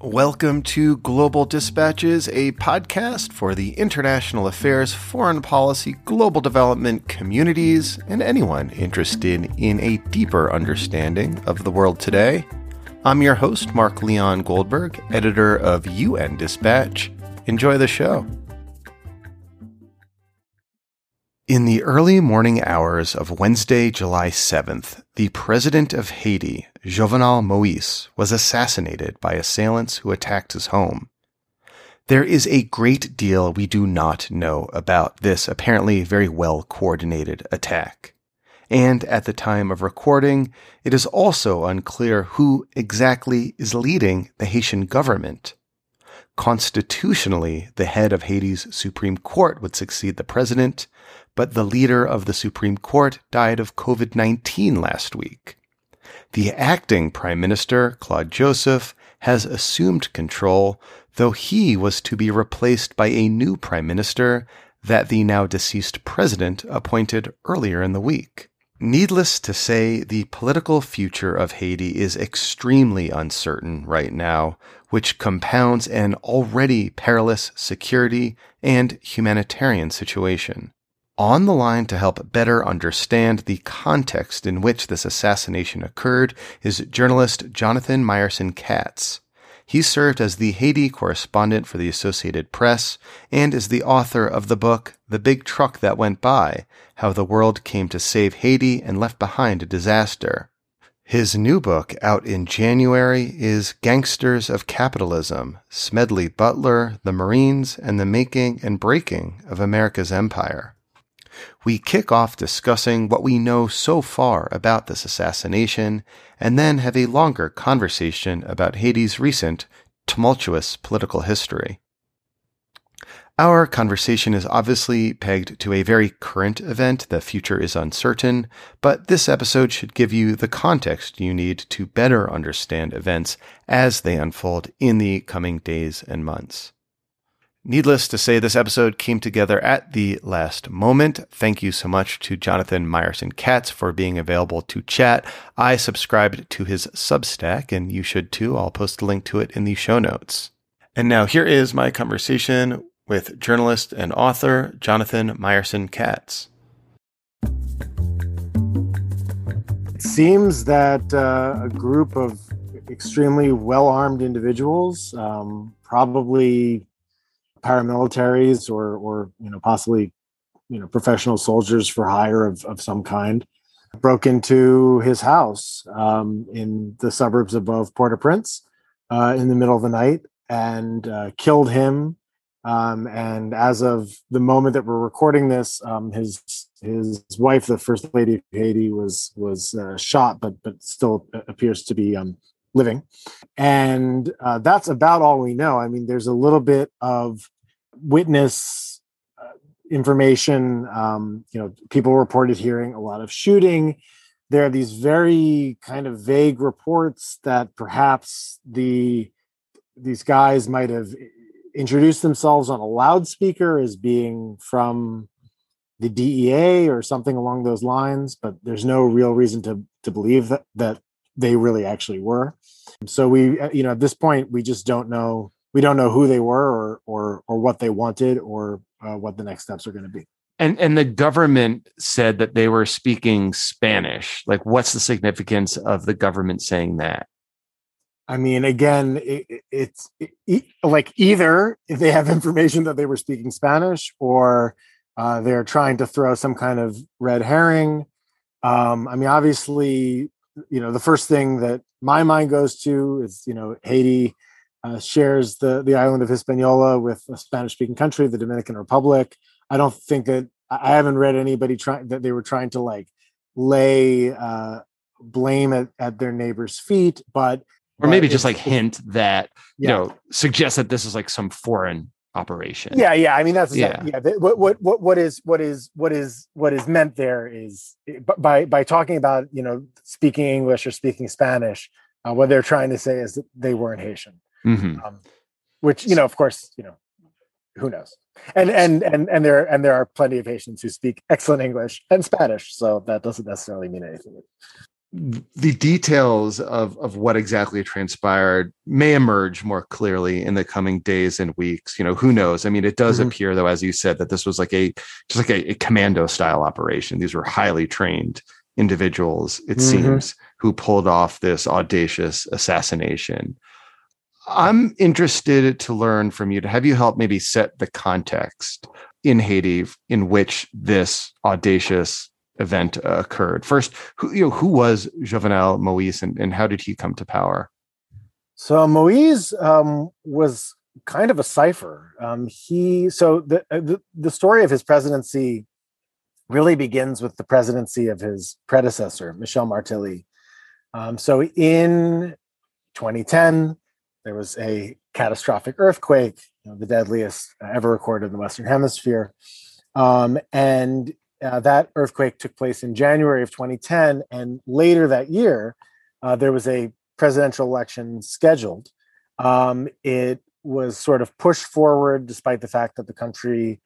Welcome to Global Dispatches, a podcast for the international affairs, foreign policy, global development communities, and anyone interested in a deeper understanding of the world today. I'm your host, Mark Leon Goldberg, editor of UN Dispatch. Enjoy the show. In the early morning hours of Wednesday, July 7th, the president of Haiti, Jovenel Moise, was assassinated by assailants who attacked his home. There is a great deal we do not know about this apparently very well coordinated attack. And at the time of recording, it is also unclear who exactly is leading the Haitian government. Constitutionally, the head of Haiti's Supreme Court would succeed the president, but the leader of the Supreme Court died of COVID 19 last week. The acting Prime Minister, Claude Joseph, has assumed control, though he was to be replaced by a new Prime Minister that the now deceased President appointed earlier in the week. Needless to say, the political future of Haiti is extremely uncertain right now, which compounds an already perilous security and humanitarian situation. On the line to help better understand the context in which this assassination occurred is journalist Jonathan Meyerson Katz. He served as the Haiti correspondent for the Associated Press and is the author of the book The Big Truck That Went By How the World Came to Save Haiti and Left Behind a Disaster. His new book, out in January, is Gangsters of Capitalism Smedley Butler, the Marines, and the Making and Breaking of America's Empire we kick off discussing what we know so far about this assassination, and then have a longer conversation about Haiti's recent tumultuous political history. Our conversation is obviously pegged to a very current event. The future is uncertain, but this episode should give you the context you need to better understand events as they unfold in the coming days and months. Needless to say, this episode came together at the last moment. Thank you so much to Jonathan Meyerson Katz for being available to chat. I subscribed to his Substack, and you should too. I'll post a link to it in the show notes. And now here is my conversation with journalist and author Jonathan Meyerson Katz. It seems that uh, a group of extremely well armed individuals, um, probably paramilitaries or or you know possibly you know professional soldiers for hire of, of some kind broke into his house um, in the suburbs above Port-au-Prince uh, in the middle of the night and uh, killed him. Um, and as of the moment that we're recording this, um, his his wife, the first lady of Haiti, was was uh, shot, but but still appears to be um, living. And uh, that's about all we know. I mean, there's a little bit of witness uh, information. Um, you know, people reported hearing a lot of shooting. There are these very kind of vague reports that perhaps the these guys might have introduced themselves on a loudspeaker as being from the DEA or something along those lines, but there's no real reason to to believe that that they really actually were. So we, uh, you know, at this point, we just don't know we don't know who they were or or or what they wanted or uh, what the next steps are going to be. And and the government said that they were speaking Spanish. Like, what's the significance of the government saying that? I mean, again, it, it's it, like either they have information that they were speaking Spanish, or uh, they're trying to throw some kind of red herring. Um, I mean, obviously, you know, the first thing that my mind goes to is you know Haiti uh, shares the the island of Hispaniola with a Spanish speaking country, the Dominican Republic. I don't think that I haven't read anybody trying that they were trying to like lay uh, blame at, at their neighbor's feet, but or maybe just like hint that you know suggest that this is like some foreign operation. Yeah, yeah. I mean that's yeah. yeah. What what what what is what is what is what is meant there is by by talking about you know speaking English or speaking Spanish. Uh, what they're trying to say is that they weren't Haitian mm-hmm. um, which you know, of course, you know, who knows? And and and and there and there are plenty of Haitians who speak excellent English and Spanish, so that doesn't necessarily mean anything. The details of of what exactly transpired may emerge more clearly in the coming days and weeks. You know, who knows? I mean, it does mm-hmm. appear, though, as you said, that this was like a just like a, a commando style operation. These were highly trained individuals, it mm-hmm. seems, who pulled off this audacious assassination. I'm interested to learn from you to have you help maybe set the context in Haiti in which this audacious event occurred. First, who you know who was Jovenel Moise and, and how did he come to power? So Moise um, was kind of a cipher. Um, he so the, uh, the the story of his presidency really begins with the presidency of his predecessor, Michel Martelly. Um, so in 2010, there was a catastrophic earthquake, you know, the deadliest ever recorded in the Western Hemisphere. Um, and uh, that earthquake took place in January of 2010, and later that year, uh, there was a presidential election scheduled. Um, it was sort of pushed forward, despite the fact that the country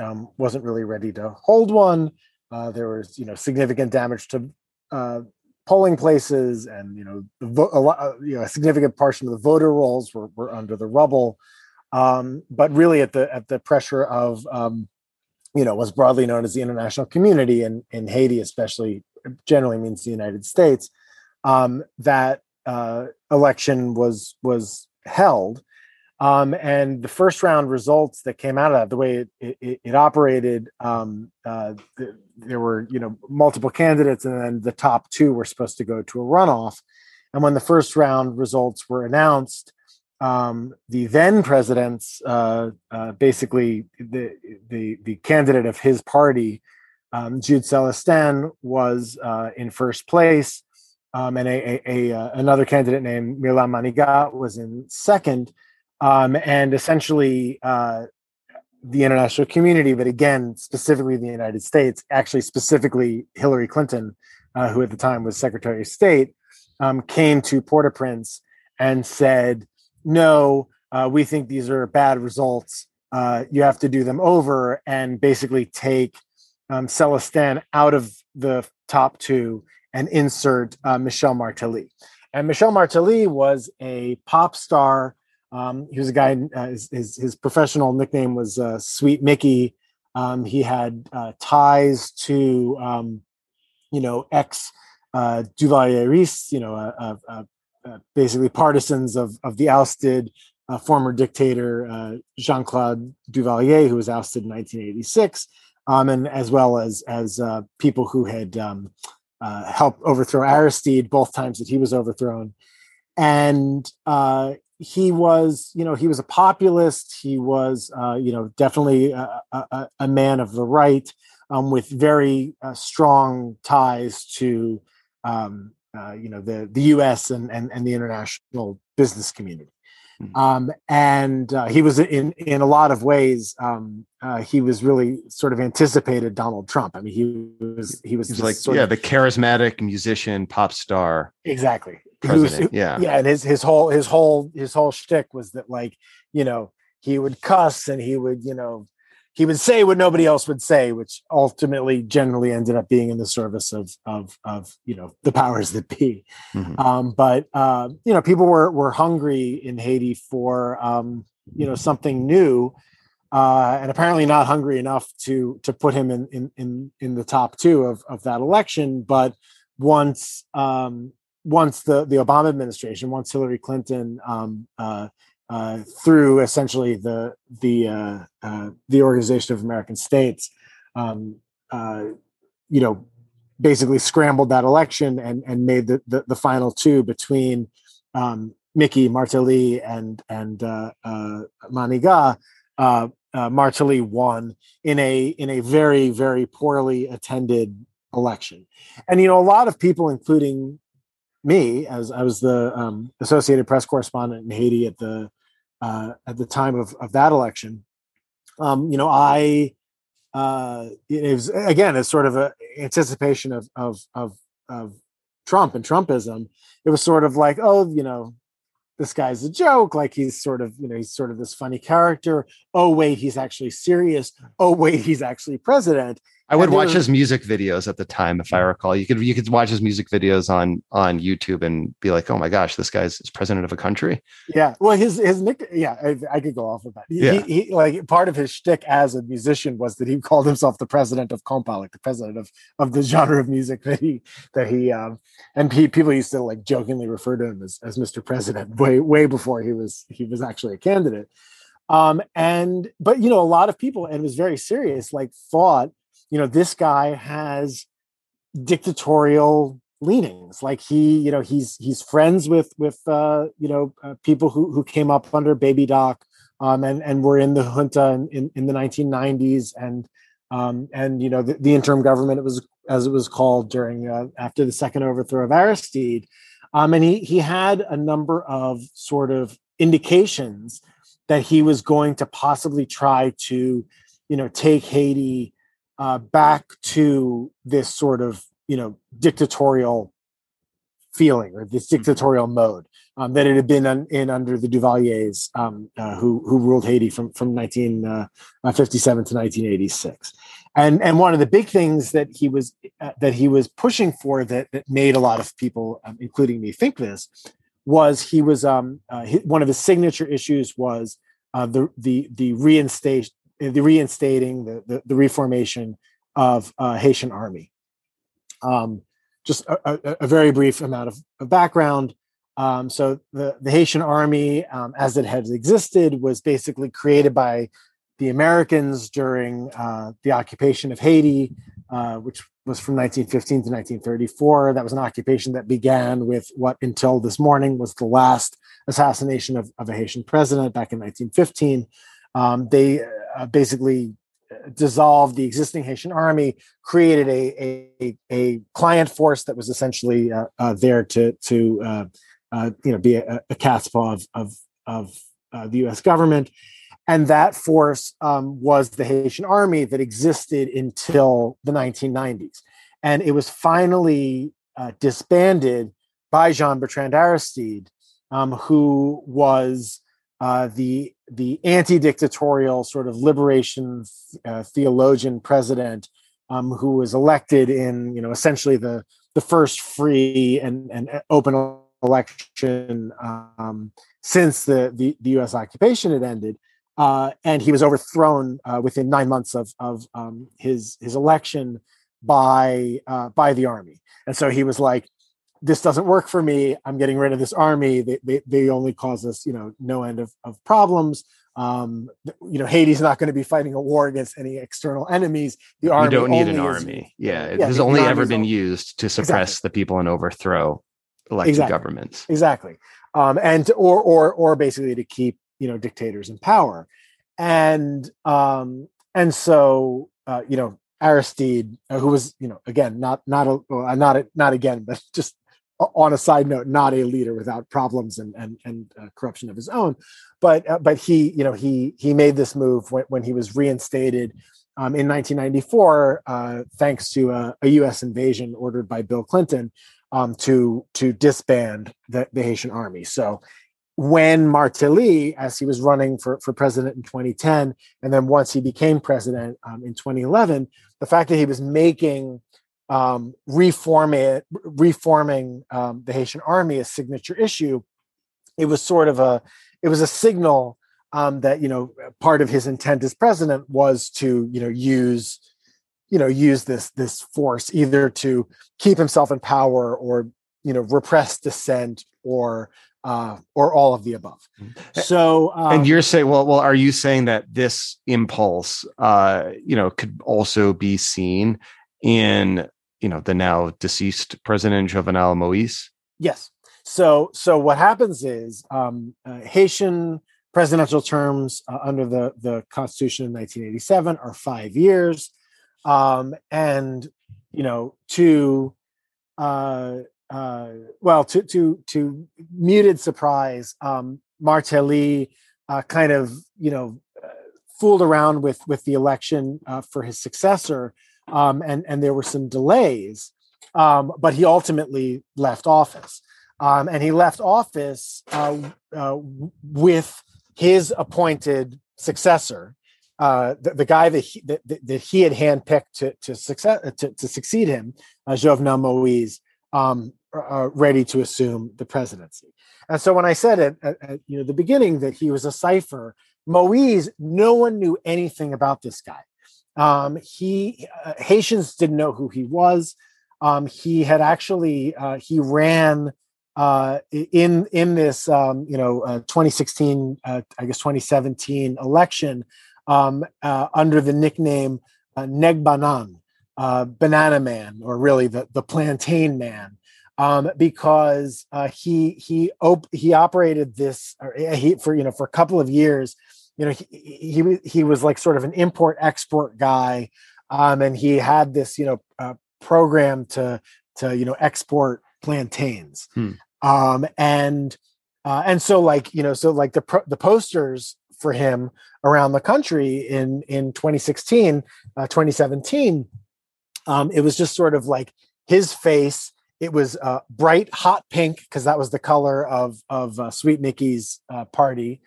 um, wasn't really ready to hold one. Uh, there was, you know, significant damage to uh, polling places, and you know, vo- a, lot, uh, you know, a significant portion of the voter rolls were, were under the rubble. Um, but really, at the at the pressure of um, you know what's broadly known as the international community and in, in Haiti, especially generally means the United States. Um, that uh, election was was held, um, and the first round results that came out of that, the way it, it, it operated, um, uh, the, there were you know multiple candidates, and then the top two were supposed to go to a runoff. And when the first round results were announced, um, the then president's uh, uh, basically the, the the candidate of his party, um, Jude Celestin, was uh, in first place, um, and a, a, a, uh, another candidate named Mirlande Manigat was in second, um, and essentially uh, the international community, but again specifically the United States, actually specifically Hillary Clinton, uh, who at the time was Secretary of State, um, came to Port-au-Prince and said no, uh, we think these are bad results. Uh, you have to do them over and basically take um, Celestin out of the top two and insert uh, Michel Martelly. And Michel Martelly was a pop star. Um, he was a guy, uh, his, his, his, professional nickname was uh, Sweet Mickey. Um, he had uh, ties to, um, you know, ex uh, you know, a, a, uh, basically partisans of of the ousted uh, former dictator uh, Jean Claude Duvalier, who was ousted in 1986, um, and as well as as uh, people who had um, uh, helped overthrow Aristide both times that he was overthrown, and he was you know he was a populist. He was you know definitely a, a, a, man of the right. Um, with very strong ties to um, uh, you know the the U.S. and and, and the international business community. Mm-hmm. Um, and uh, he was in in a lot of ways um, uh, he was really sort of anticipated Donald Trump. I mean, he was he was, he was like yeah, of, the charismatic musician, pop star, exactly. President, was, yeah, yeah, and his his whole his whole his whole shtick was that like you know he would cuss and he would you know he would say what nobody else would say, which ultimately generally ended up being in the service of of of you know the powers that be. Mm-hmm. Um, but uh, you know, people were were hungry in Haiti for um, you know something new, uh, and apparently not hungry enough to to put him in in in, in the top two of of that election. But once um, once the the Obama administration, once Hillary Clinton um, uh, uh, through essentially the the uh, uh, the Organization of American States, um, uh, you know, basically scrambled that election and and made the the, the final two between um, Mickey Martelly and and uh, Manigat. Martelly won in a in a very very poorly attended election, and you know a lot of people, including me as I was the um, Associated Press correspondent in Haiti at the uh, at the time of, of that election. Um, you know, I uh, it was again as sort of a anticipation of of of of Trump and Trumpism. It was sort of like, oh, you know, this guy's a joke. Like he's sort of, you know, he's sort of this funny character. Oh wait, he's actually serious. Oh wait, he's actually president. I would watch his music videos at the time, if I recall. You could you could watch his music videos on on YouTube and be like, "Oh my gosh, this guy's president of a country." Yeah, well, his his nick, yeah, I, I could go off of that. He, yeah. He, he, like part of his shtick as a musician was that he called himself the president of compa, like the president of of the genre of music that he that he um and he, people used to like jokingly refer to him as as Mr. President way way before he was he was actually a candidate. Um, and but you know, a lot of people, and it was very serious, like thought, you know, this guy has dictatorial leanings. Like he, you know, he's he's friends with with uh, you know uh, people who who came up under Baby Doc, um, and and were in the junta in in, in the 1990s, and um, and you know the, the, interim government it was as it was called during uh, after the second overthrow of Aristide, um, and he he had a number of sort of indications that he was going to possibly try to, you know, take Haiti uh, back to this sort of, you know, dictatorial feeling or this mm-hmm. dictatorial mode um, that it had been un, in under the Duvaliers, um, uh, who who ruled Haiti from from 1957 uh, to 1986. And and one of the big things that he was uh, that he was pushing for that that made a lot of people, um, including me, think this was he was um, uh, one of his signature issues was uh, the the the reinstate the reinstating the the, the reformation of uh, Haitian army. Um, just a, a, a, very brief amount of, of background. Um, so the the Haitian army, um, as it had existed, was basically created by the Americans during uh, the occupation of Haiti, uh, which was from 1915 to 1934. That was an occupation that began with what, until this morning, was the last assassination of, of a Haitian president back in 1915. Um, they uh, basically uh, dissolved the existing Haitian army, created a, a, a client force that was essentially uh, uh, there to to uh, uh, you know be a, a cat's paw of of, of the U.S. government, and that force um, was the Haitian army that existed until the 1990s. And it was finally uh, disbanded by Jean Bertrand Aristide, um, who was uh, the the anti-dictatorial sort of liberation uh, theologian president um, who was elected in you know essentially the the first free and, and uh, open election um, since the, the, the U.S. occupation had ended, uh, and he was overthrown uh, within nine months of of um, his his election by uh, by the army. And so he was like, "This doesn't work for me. I'm getting rid of this army. They they, they only cause us, you know, no end of of problems." Um, you know, Haiti's not going to be fighting a war against any external enemies. The army you don't need an army. Is, yeah, it yeah, has only ever been used to suppress exactly. the people and overthrow elected exactly. governments. Exactly, um, and to, or or or basically to keep you know dictators in power and um and so uh you know aristide uh, who was you know again not not a not a, not again but just on a side note not a leader without problems and and, and uh, corruption of his own but uh, but he you know he he made this move when, when he was reinstated um, in 1994 uh, thanks to a, a, U.S. invasion ordered by Bill Clinton um, to to disband the, the Haitian army. So when Martelly, as he was running for, for president in 2010, and then once he became president um, in 2011, the fact that he was making um, reforming reforming um, the Haitian army a signature issue, it was sort of a it was a signal um, that you know part of his intent as president was to you know use you know use this this force either to keep himself in power or you know repress dissent or uh, or all of the above. So, um, and you're saying, well, well, are you saying that this impulse, uh, you know, could also be seen in, you know, the now deceased President Jovenel Moise? Yes. So, so what happens is um, uh, Haitian presidential terms uh, under the the Constitution in 1987 are five years, um, and you know, to uh, uh, well, to to to muted surprise, um, Martelly uh, kind of you know uh, fooled around with with the election uh, for his successor, um, and and there were some delays, um, but he ultimately left office, um, and he left office uh, uh, with his appointed successor, uh, the, the, guy that he, that, that he had handpicked to to success to, to succeed him, uh, Jovenel Moise, um, uh, ready to assume the presidency. And so when I said at, at, at, you know the beginning that he was a cipher, Moise, no one knew anything about this guy. Um, he uh, Haitians didn't know who he was. Um, he had actually uh, he ran uh, in in this um, you know uh, 2016 uh, I guess 2017 election um, uh, under the nickname uh, Neg Banan, Banana Man, or really the the Plantain Man. Um, because he he op- he operated this he, for you know for a couple of years, you know he, he he was like sort of an import export guy, um, and he had this you know program to to you know export plantains. Hmm. um and uh, and so like you know so like the pro- the posters for him around the country in in 2016 uh, 2017 um it was just sort of like his face. It was uh, bright hot pink because that was the color of of uh, sweet mickey's uh, party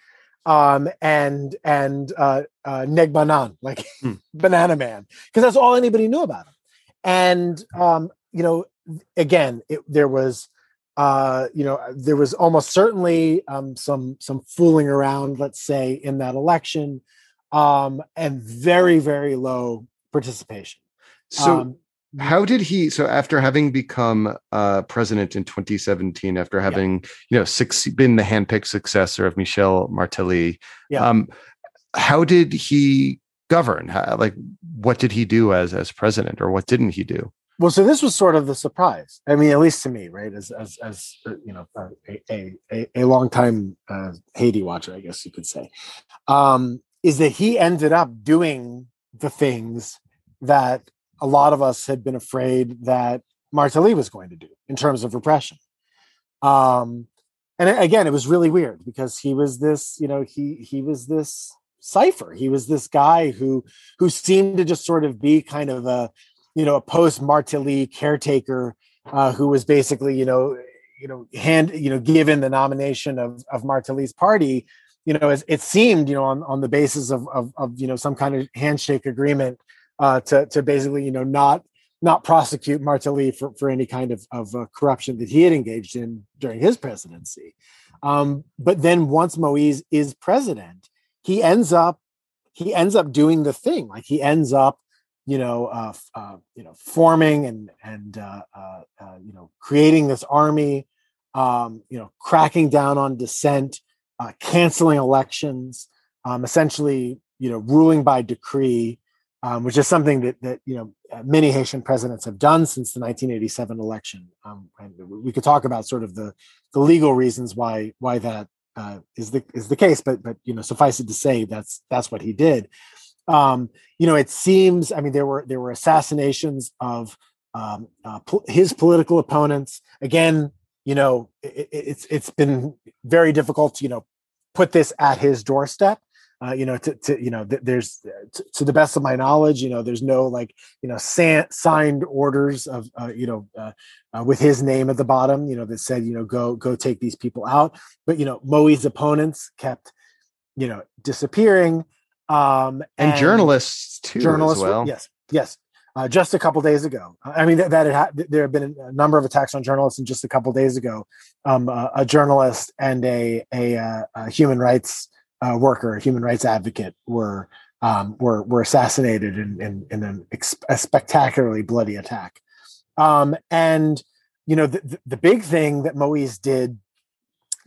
um and and uh uh neg banan like hmm. banana man because that's all anybody knew about him and um, you know, again, it, there was uh, you know, there was almost certainly um, some some fooling around, let's say, in that election, um, and very very low participation. So. Um, how did he so after having become uh, president in 2017 after having yeah. you know six, been the handpicked successor of michel martelly yeah. um, how did he govern? How, like, what did he do as as president, or what didn't he do? Well, so this was sort of the surprise. I mean, at least to me, right? As as as uh, you know, a a a long time uh, Haiti watcher, I guess you could say, um, is that he ended up doing the things that a lot of us had been afraid that Martelly was going to do in terms of repression. Um, and again, it was really weird because he was this, you know, he he was this cipher he was this guy who who seemed to just sort of be kind of a you know a post martelly caretaker uh, who was basically you know you know hand you know given the nomination of of martelly's party you know it, it seemed you know on, on the basis of, of, of you know some kind of handshake agreement uh, to to basically you know not not prosecute Martelly for, for any kind of, of uh, corruption that he had engaged in during his presidency. Um, but then once Moise is president, he ends up he ends up doing the thing like he ends up you know uh, uh you know forming and and uh, uh, uh, you know creating this army um you know cracking down on dissent canceling elections um essentially you know ruling by decree um, which is something that that you know many Haitian presidents have done since the 1987 election. Um, and we could talk about sort of the the legal reasons why why that uh, is the is the case, but but you know, suffice it to say, that's that's what he did. Um, you know, it seems. I mean, there were there were assassinations of um, uh, his political opponents. Again, you know, it, it's it's been very difficult to you know put this at his doorstep uh, you know, to, to you know, th- there's to, to, the best of my knowledge, you know, there's no like you know san- signed orders of uh, you know uh, uh, with his name at the bottom, you know, that said you know go go take these people out. But you know, Moi's opponents kept you know disappearing, um, and, and journalists too. Journalists, well. yes, yes. Uh, just a couple days ago. I mean, that, that ha- there have been a number of attacks on journalists, and just a couple days ago, um, a journalist and a, a, uh, a human rights uh, worker, a human rights advocate, were um, were were assassinated in in, in an ex- a spectacularly bloody attack. Um, and you know the, the big thing that Moise did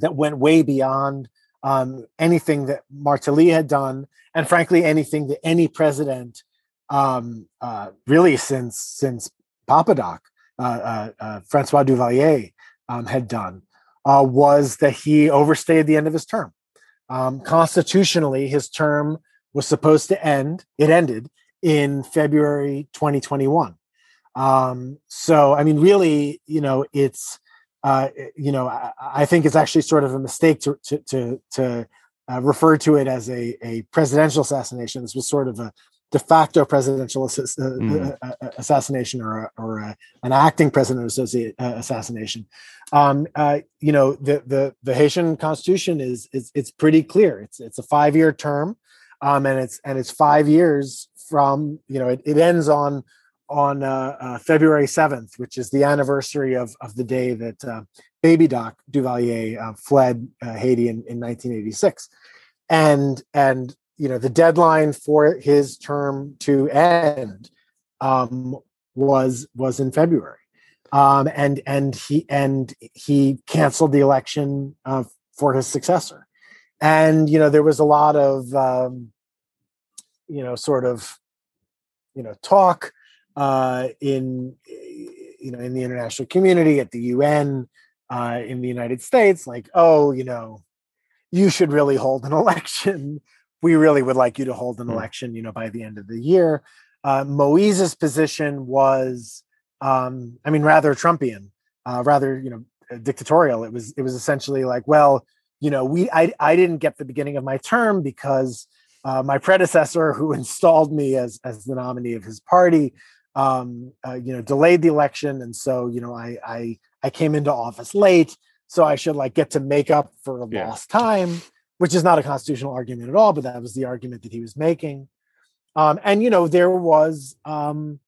that went way beyond um, anything that Martelly had done, and frankly anything that any president um, uh, really since since Papa Doc, uh, uh, uh, Francois Duvalier um, had done, uh, was that he overstayed the end of his term. Um, constitutionally, his term was supposed to end. It ended in February 2021. Um, so, I mean, really, you know, it's, uh, you know, I, I, think it's actually sort of a mistake to to to, to uh, refer to it as a a presidential assassination. This was sort of a de facto presidential uh, mm. Uh, uh, assassination or or a, an acting president associate uh, assassination. Um, uh, you know, the the the Haitian constitution is is it's pretty clear. It's it's a five year term. um, and it's and it's five years from you know it, it ends on on uh, uh, February seventh, which is the anniversary of of the day that uh, Baby Doc Duvalier uh, fled uh, Haiti in, in 1986, and and you know the deadline for his term to end um, was was in February, um, and and he and he canceled the election uh, for his successor, and you know there was a lot of um, you know sort of you know talk uh, in you know in the international community at the UN uh, in the United States, like oh you know you should really hold an election. We really would like you to hold an mm. election, you know, by the end of the year. Uh, Moise's position was, um, I mean, rather Trumpian, uh, rather you know dictatorial. It was it was essentially like, well, you know, we I I didn't get the beginning of my term because uh, my predecessor, who installed me as as the nominee of his party, um, uh, you know, delayed the election, and so you know, I I I came into office late, so I should like get to make up for yeah. lost time, which is not a constitutional argument at all, but that was the argument that he was making. Um, and you know, there was, um,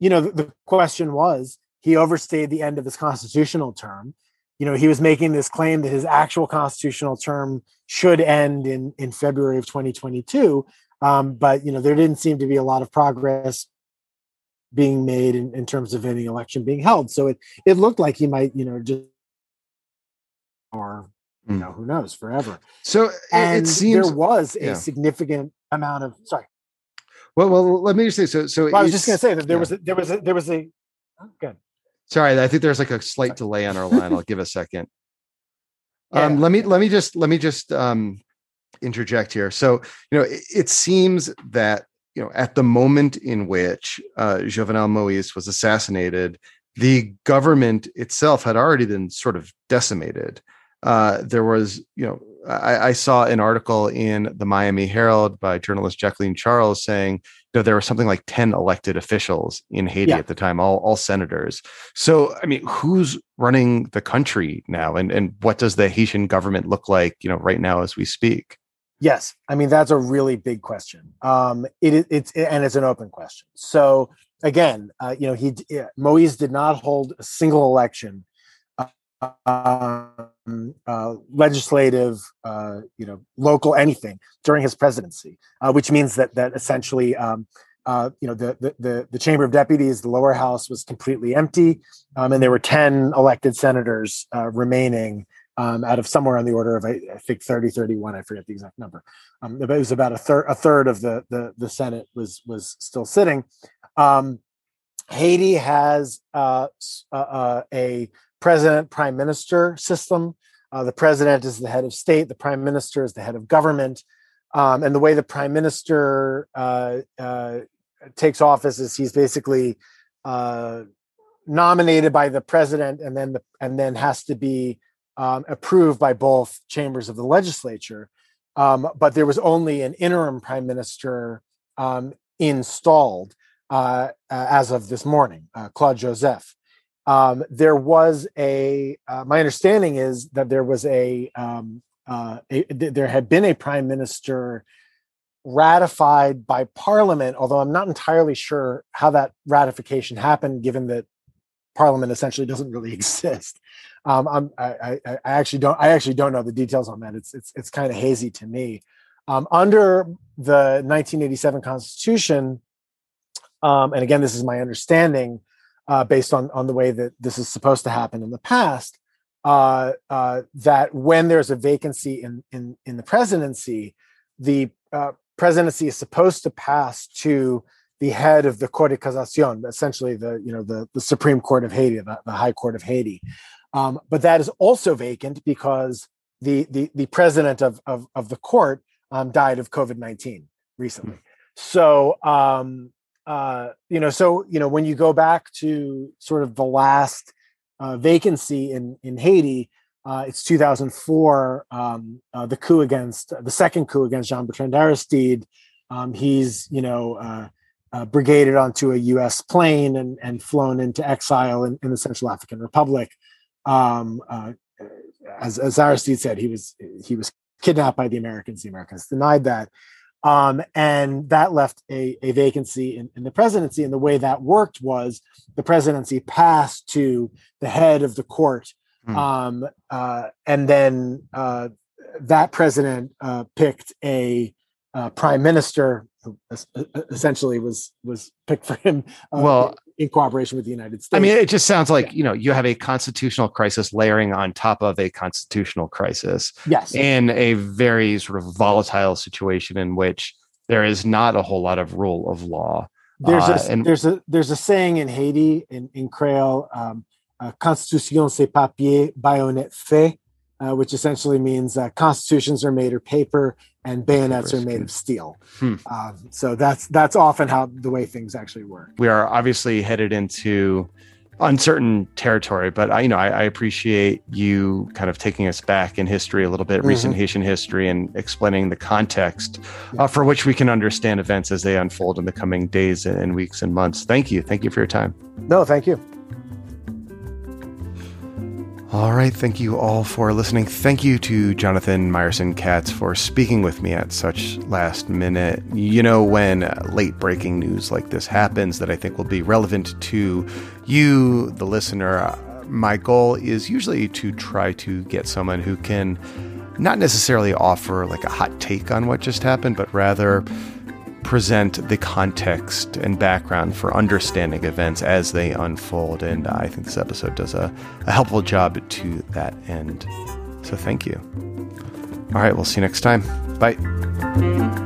you know, the, the question was he overstayed the end of his constitutional term. You know he was making this claim that his actual constitutional term should end in in February of 2022 um, but you know there didn't seem to be a lot of progress being made in, in terms of any election being held. So it it looked like he might you know just or you mm. know who knows forever so and it seems there was a yeah. significant amount of sorry well well let me just say so so well, i was just going to say that there yeah. was a, there was a, there was a oh, good Sorry, I think there's like a slight delay on our line. I'll give a second. Um, yeah. let me let me just let me just um, interject here. So you know, it, it, seems that you know at the moment in which uh, Jovenel Moise was assassinated, the government itself had already been sort of decimated. Uh, there was, you know, I, I, saw an article in the Miami Herald by journalist Jacqueline Charles saying you know, there were something like 10 elected officials in Haiti yeah. at the time, all, all senators. So, I mean, who's running the country now? And, and what does the Haitian government look like, you know, right now as we speak? Yes. I mean, that's a really big question. Um, it, it's, it, and it's an open question. So again, uh, you know, he, Moise did not hold a single election um, uh, legislative, uh, you know, local anything during his presidency, uh, which means that that essentially, um, uh, you know, the, the the Chamber of Deputies, the lower house, was completely empty, um, and there were ten elected senators uh, remaining. Um, out of somewhere on the order of I, I, think 30 31 I forget the exact number um, but it was about a third a third of the, the the Senate was was still sitting um, Haiti has uh, a president prime minister system. Uh, the president is the head of state, the prime minister is the head of government. Um, and the way the prime minister uh, uh, takes office is he's basically uh, nominated by the president and then the, and then has to be um, approved by both chambers of the legislature. Um, but there was only an interim prime minister um, installed uh, as of this morning, uh, Claude Joseph. Um, there was a, uh, my understanding is that there was a, um, uh, a, there had been a prime minister ratified by parliament, although I'm not entirely sure how that ratification happened, given that parliament essentially doesn't really exist. Um, I, I, I, actually don't, I actually don't know the details on that. It's, it's, it's kind of hazy to me. Um, under the 1987 constitution, um, and again, this is my understanding, uh, based on on the way that this is supposed to happen in the past. Uh, uh, that when there's a vacancy in in in the presidency, the uh, presidency is supposed to pass to the head of the Cour de Cassation, essentially the you know the the Supreme Court of Haiti, the, the High Court of Haiti. Um, but that is also vacant because the the the president of of, of the court um, died of COVID nineteen recently. Hmm. So um, uh, you know, so you know, when you go back to sort of the last uh, vacancy in in Haiti, uh, it's 2004, um, uh, the coup against the second coup against Jean Bertrand Aristide. Um, he's you know uh, uh, brigaded onto a U.S. plane and and flown into exile in, in the Central African Republic. Um, as as Aristide said, he was he was kidnapped by the Americans. The Americans denied that. Um, and that left a, a vacancy in, in, the presidency. And the way that worked was the presidency passed to the head of the court. Mm. Um, uh, and then uh, that president uh, picked a uh, prime minister who essentially was was picked for him uh, well in cooperation with the United States. I mean, it just sounds like yeah. you know you have a constitutional crisis layering on top of a constitutional crisis. Yes, in a very sort of volatile situation in which there is not a whole lot of rule of law. There's uh, a and, there's a there's a saying in Haiti in in Creole, um, uh, "Constitution c'est papier, bayonet fait," uh, which essentially means uh, constitutions are made of paper and bayonets are made of steel. Hmm. Um, so that's that's often how the way things actually work. We are obviously headed into uncertain territory, but I, you know, I, I appreciate you kind of taking us back in history a little bit, mm-hmm. recent Haitian history, and explaining the context uh, for which we can understand events as they unfold in the coming days and weeks and months. Thank you. Thank you for your time. No, thank you. All right. Thank you all for listening. Thank you to Jonathan Meyerson Katz for speaking with me at such last minute. You know, when late breaking news like this happens that I think will be relevant to you, the listener, my goal is usually to try to get someone who can not necessarily offer like a hot take on what just happened, but rather present the context and background for understanding events as they unfold. And I think this episode does a, a helpful job to that end. So thank you. All right, we'll see you next time. Bye.